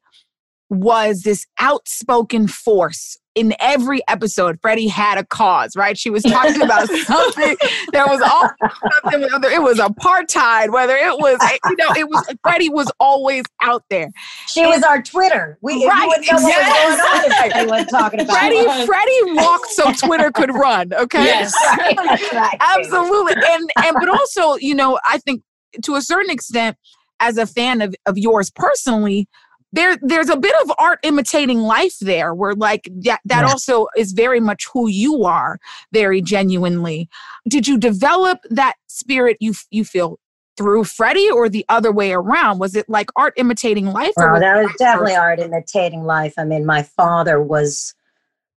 was this outspoken force in every episode. Freddie had a cause, right? She was talking about something that was all something, whether it was apartheid, whether it was, you know, it was Freddie was always out there. She was our Twitter. We Right, what was going on if talking about Freddie. Freddie walked so Twitter could run. Okay. Yes. Right, right. Absolutely. And and but also, you know, I think to a certain extent, as a fan of, of yours personally, there there's a bit of art imitating life there where like that that Yeah. also is very much who you are, very genuinely. Did you develop that spirit you you feel through Freddie or the other way around? Was it like art imitating life? or Well, was that was definitely versa? art imitating life. I mean, my father was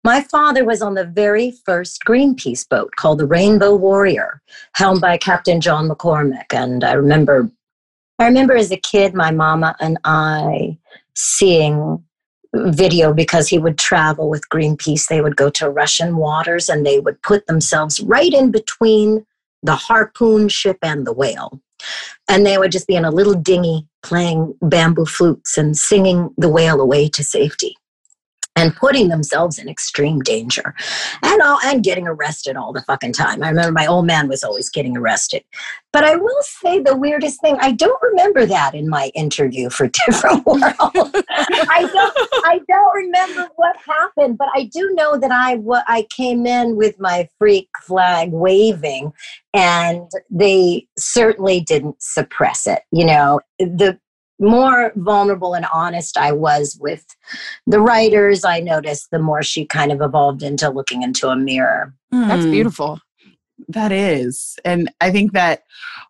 my father was on the very first Greenpeace boat called the Rainbow Warrior, helmed by Captain John McCormick. And I remember I remember as a kid my mama and I seeing video because he would travel with Greenpeace. They would go to Russian waters and they would put themselves right in between the harpoon ship and the whale. And they would just be in a little dinghy playing bamboo flutes and singing the whale away to safety. And putting themselves in extreme danger and all and getting arrested all the fucking time. I remember my old man was always getting arrested. But I will say the weirdest thing, I don't remember that in my interview for Different World. I don't I don't remember what happened, but I do know that I I came in with my freak flag waving and they certainly didn't suppress it. You know, the more vulnerable and honest I was with the writers, I noticed the more she kind of evolved into looking into a mirror. That's hmm. beautiful. That is. And I think that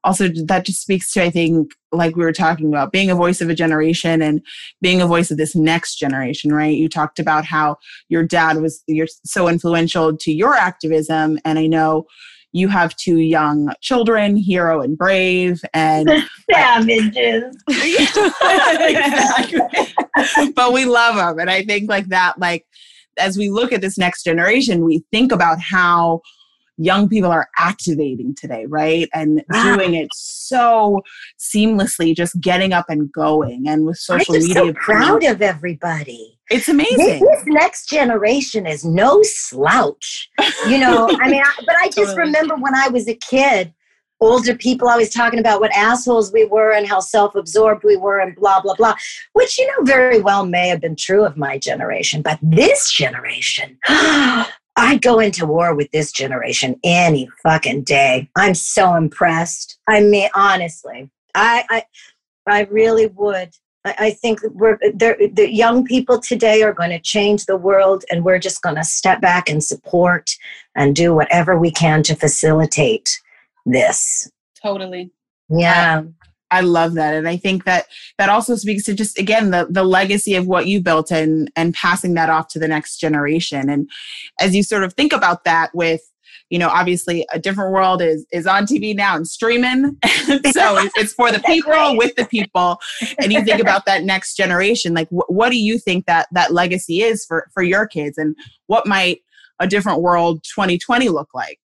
also that just speaks to, I think, like we were talking about, being a voice of a generation and being a voice of this next generation, right? You talked about how your dad was you're so influential to your activism. And I know you have two young children, Hero and Brave, and savages. but we love them, and I think like that, like as we look at this next generation, we think about how young people are activating today, right? And wow. doing it so seamlessly, just getting up and going. And with social I'm media, so proud of everybody. It's amazing. This, this, next generation is no slouch. You know, I mean, I, but I just totally. remember when I was a kid, older people always talking about what assholes we were and how self-absorbed we were and blah blah blah which you know very well may have been true of my generation but this generation I'd go into war with this generation any fucking day. I'm so impressed. I mean, honestly, I, I, I really would. I, I think we're the young people today are going to change the world, and we're just going to step back and support and do whatever we can to facilitate this. Totally. Yeah. I love that. And I think that that also speaks to just again the the legacy of what you built and and passing that off to the next generation. And as you sort of think about that with you know obviously a different world is is on tv now and streaming so it's for the people with the people and you think about that next generation like wh- what do you think that that legacy is for for your kids and what might a different world 2020 look like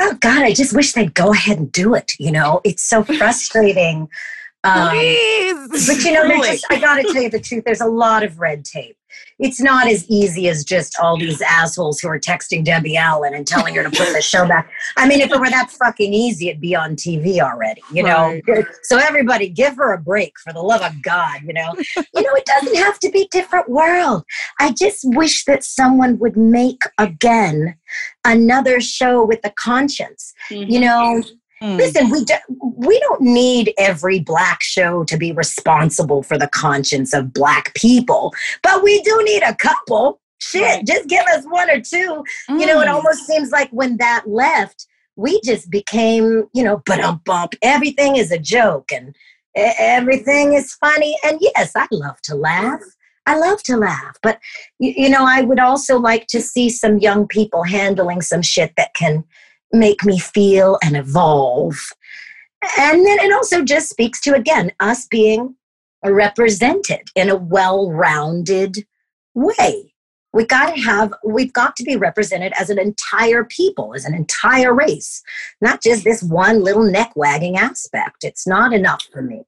oh God, I just wish they'd go ahead and do it. You know, it's so frustrating. Um, but you know, just, I got to tell you the truth. There's a lot of red tape it's not as easy as just all these assholes who are texting Debbie Allen and telling her to put the show back. I mean, if it were that fucking easy, it'd be on TV already, you know? Right. So everybody give her a break for the love of God, you know? you know, it doesn't have to be different world. I just wish that someone would make again another show with the conscience. Mm-hmm. You know, Mm. Listen, we do, we don't need every black show to be responsible for the conscience of black people, but we do need a couple. Shit, right. just give us one or two. Mm. You know, it mm. almost seems like when that left, we just became, you know, but um bump. Everything is a joke and everything is funny. And yes, I love to laugh. I love to laugh, but you know, I would also like to see some young people handling some shit that can make me feel and evolve. And then it also just speaks to, again, us being represented in a well rounded way. We got to have, we've got to be represented as an entire people, as an entire race, not just this one little neck wagging aspect. It's not enough for me.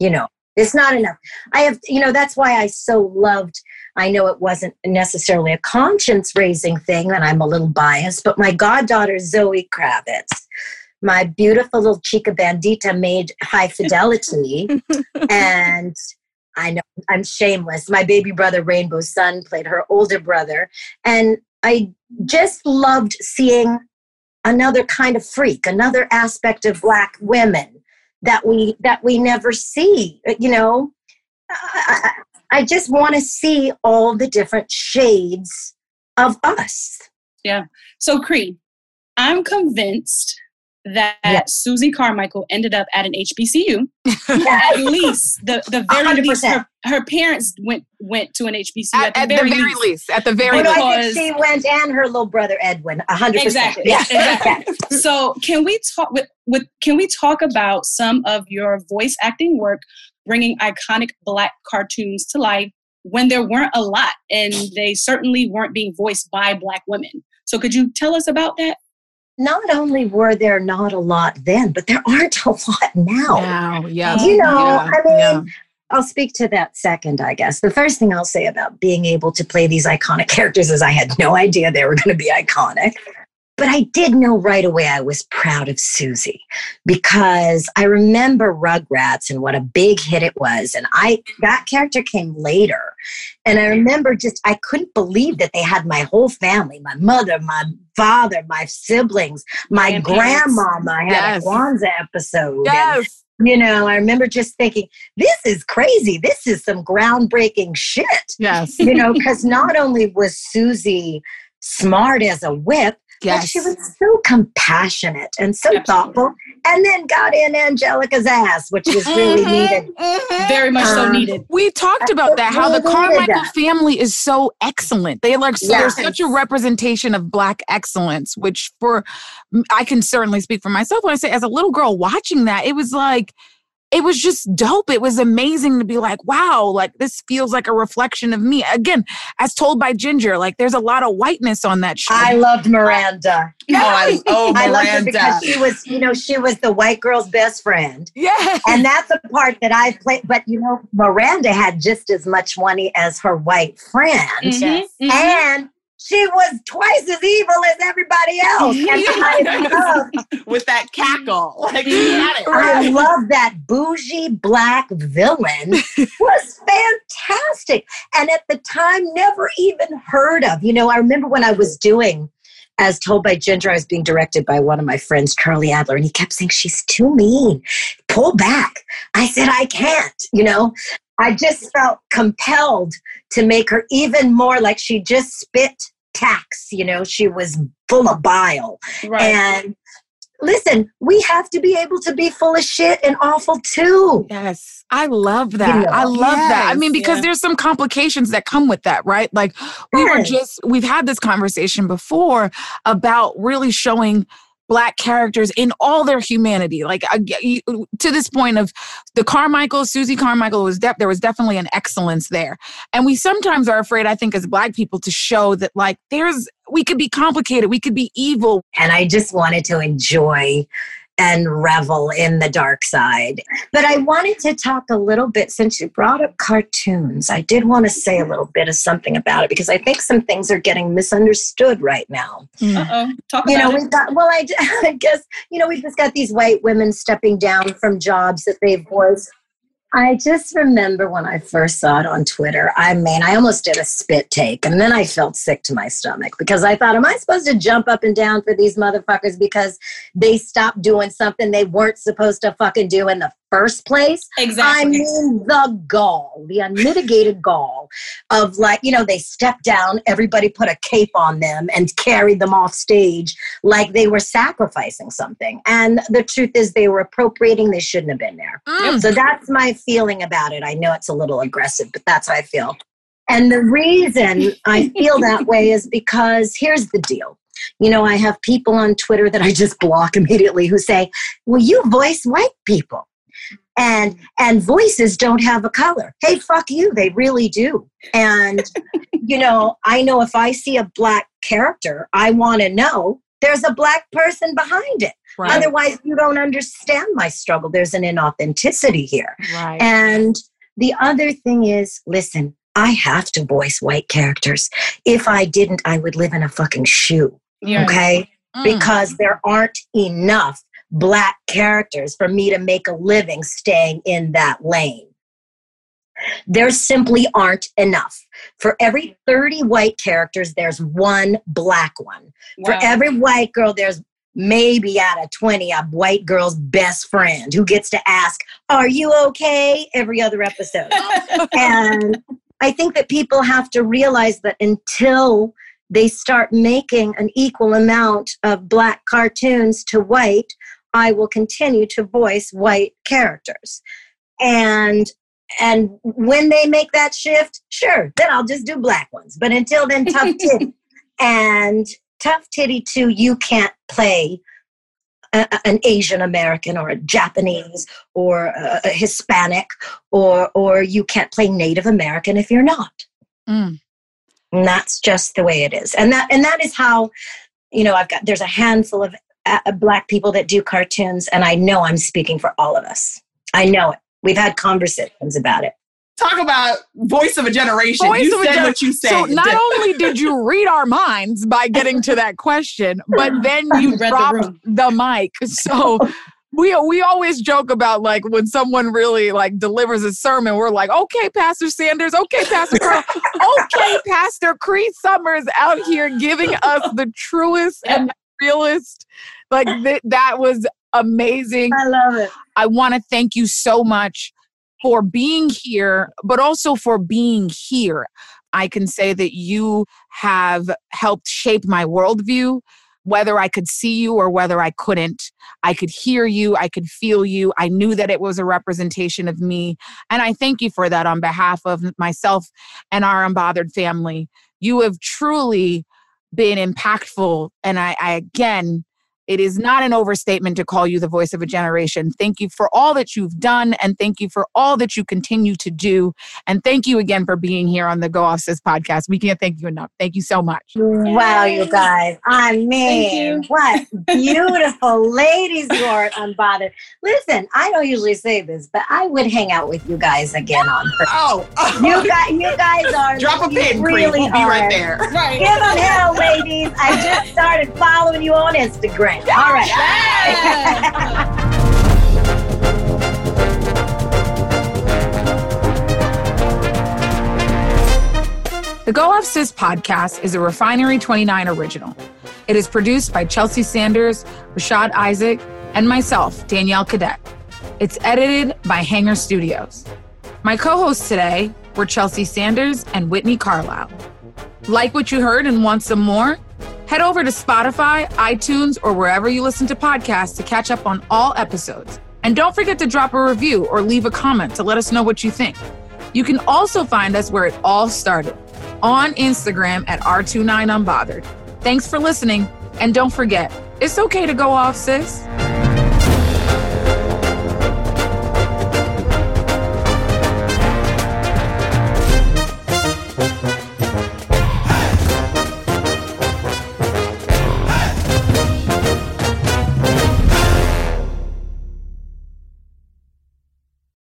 You know, it's not enough. I have, you know, that's why I so loved I know it wasn't necessarily a conscience raising thing, and I'm a little biased, but my goddaughter, Zoe Kravitz, my beautiful little chica bandita made high fidelity. and I know I'm shameless. My baby brother, Rainbow Sun, played her older brother. And I just loved seeing another kind of freak, another aspect of black women that we that we never see. Uh, you know, I, I just want to see all the different shades of us. Yeah. So, Cree, I'm convinced that yes. Susie Carmichael ended up at an HBCU. at least the the very 100%. least her, her, parents went went to an HBCU at, at, the, at very the, very least. least. At the very least, I think she went, and her little brother Edwin. hundred exactly. Yeah. exactly. so can we talk with with can we talk about some of your voice acting work bringing iconic black cartoons to life when there weren't a lot and they certainly weren't being voiced by black women. So could you tell us about that? Not only were there not a lot then, but there aren't a lot now. Now, yeah. You know, yeah. I mean, yeah. I'll speak to that second, I guess. The first thing I'll say about being able to play these iconic characters is I had no idea they were going to be iconic. But I did know right away I was proud of Susie because I remember Rugrats and what a big hit it was. And I that character came later. And I remember just I couldn't believe that they had my whole family, my mother, my father, my siblings, my Grandparents. grandmama. I had Yes. a Kwanzaa episode. and Yes. you know, I remember just thinking, this is crazy. This is some groundbreaking shit. Yes. You know, because not only was Susie smart as a whip, but Yes. she was so compassionate and so Absolutely. thoughtful, and then got in Angelica's ass, which was really Mhm, needed. mhm. Very much so Um, needed. We talked about that, how the Carmichael that. family is so excellent. They like so they're such a representation of black excellence, which for I can certainly speak for myself when I say as a little girl watching that, it was like it was just dope. It was amazing to be like, wow, like this feels like a reflection of me. Again, as told by Ginger, like there's a lot of whiteness on that show. I loved Miranda. Oh, I, oh I loved her Miranda. because she was, you know, she was the white girl's best friend. yeah. And that's a part that I played. But, you know, Miranda had just as much money as her white friend. Mhm, mhm. and she was twice as evil as everybody else. And I love, with that cackle. Like it. I love that bougie black villain was fantastic. And at the time, never even heard of. You know, I remember when I was doing as told by Ginger, I was being directed by one of my friends, Charlie Adler, and he kept saying, She's too mean. Pull back. I said, I can't, you know. I just felt compelled to make her even more like she just spit tax, you know, she was full of bile. Right. And listen, we have to be able to be full of shit and awful too. Yes, I love that. know. I love that. I mean, because yeah. there's some complications that come with that, right? Like we were just, we've had this conversation before about really showing black characters in all their humanity. Like to this point of the Carmichael, Susie Carmichael was de- there was definitely an excellence there, and we sometimes are afraid, I think, as black people, to show that like there's we could be complicated, we could be evil. And I just wanted to enjoy and revel in the dark side. But I wanted to talk a little bit, since you brought up cartoons, I did want to say a little bit of something about it because I think some things are getting misunderstood right now. Mm. Uh-oh. Talk You know, it. we've got, well, I, I guess, you know, we've just got these white women stepping down from jobs that they've voiced. I just remember when I first saw it on Twitter. I mean, I almost did a spit take, and then I felt sick to my stomach because I thought, am I supposed to jump up and down for these motherfuckers because they stopped doing something they weren't supposed to fucking do in the first place? Exactly. I mean, the gall, the unmitigated gall of like, you know, they stepped down, everybody put a cape on them and carried them off stage like they were sacrificing something. And the truth is, they were appropriating, they shouldn't have been there. Mm. So that's my feeling about it. I know it's a little aggressive, but that's how I feel. And the reason I feel that way is because here's the deal. You know, I have people on Twitter that I just block immediately who say, "Well, you voice white people." And and voices don't have a color. Hey, fuck you, they really do. And you know, I know if I see a black character, I want to know there's a black person behind it. Right, Otherwise, you don't understand my struggle. There's an inauthenticity here. right. And the other thing is, listen, I have to voice white characters. If I didn't, I would live in a fucking shoe. Yeah. Okay. Mm. Because there aren't enough black characters for me to make a living staying in that lane. There simply aren't enough. For every 30 white characters, there's one black one. For every white girl, there's maybe out of 20 a white girl's best friend who gets to ask, Are you okay? every other episode. and I think that people have to realize that until they start making an equal amount of black cartoons to white, I will continue to voice white characters. And and when they make that shift, sure, then I'll just do black ones. But until then, tough titty. and tough titty too, you can't play a, an Asian American or a Japanese or a, a Hispanic or or you can't play Native American if you're not. Mm. And that's just the way it is. And that and that is how you know I've got there's a handful of Uh, uh, black people that do cartoons and I know I'm speaking for all of us. I know it. We've had conversations about it. Talk about voice of a generation. Voice you of a said gener- what you said. So not only did you read our minds by getting to that question, but then you Read the dropped the, mic. So we we always joke about like when someone really like delivers a sermon, we're like, okay, Pastor Sanders, okay, Pastor Carl, okay, Pastor Cree Summers out here giving us the truest and realest. Like th- that was amazing. I love it. I want to thank you so much for being here, but also for being here. I can say that you have helped shape my worldview, whether I could see you or whether I couldn't. I could hear you, I could feel you. I knew that it was a representation of me. And I thank you for that on behalf of myself and our unbothered family. You have truly been impactful. And I, I again, it is not an overstatement to call you the voice of a generation. Thank you for all that you've done and thank you for all that you continue to do. And thank you again for being here on the Go Off Sis podcast. We can't thank you enough. Thank you so much. Wow, you guys. I Thank mean, what beautiful ladies you are at Unbothered. Listen, I don't usually say this, but I would hang out with you guys again on her. Oh, oh, You guys, you guys are drop a pin, really We'll be right there. Right. Give them hell, ladies. I just started following you on Instagram. All right. Yes. The Go Off Sis podcast is a Refinery 29 original. It is produced by Chelsea Sanders, Rashad Isaac, and myself, Danielle Cadet. It's edited by Hanger Studios. My co hosts today were Chelsea Sanders and Whitney Carlisle. Like what you heard and want some more? Head over to Spotify, iTunes, or wherever you listen to podcasts to catch up on all episodes. And don't forget to drop a review or leave a comment to let us know what you think. You can also find us where it all started on Instagram at R29Unbothered. Thanks for listening, and don't forget, it's okay to go off, sis.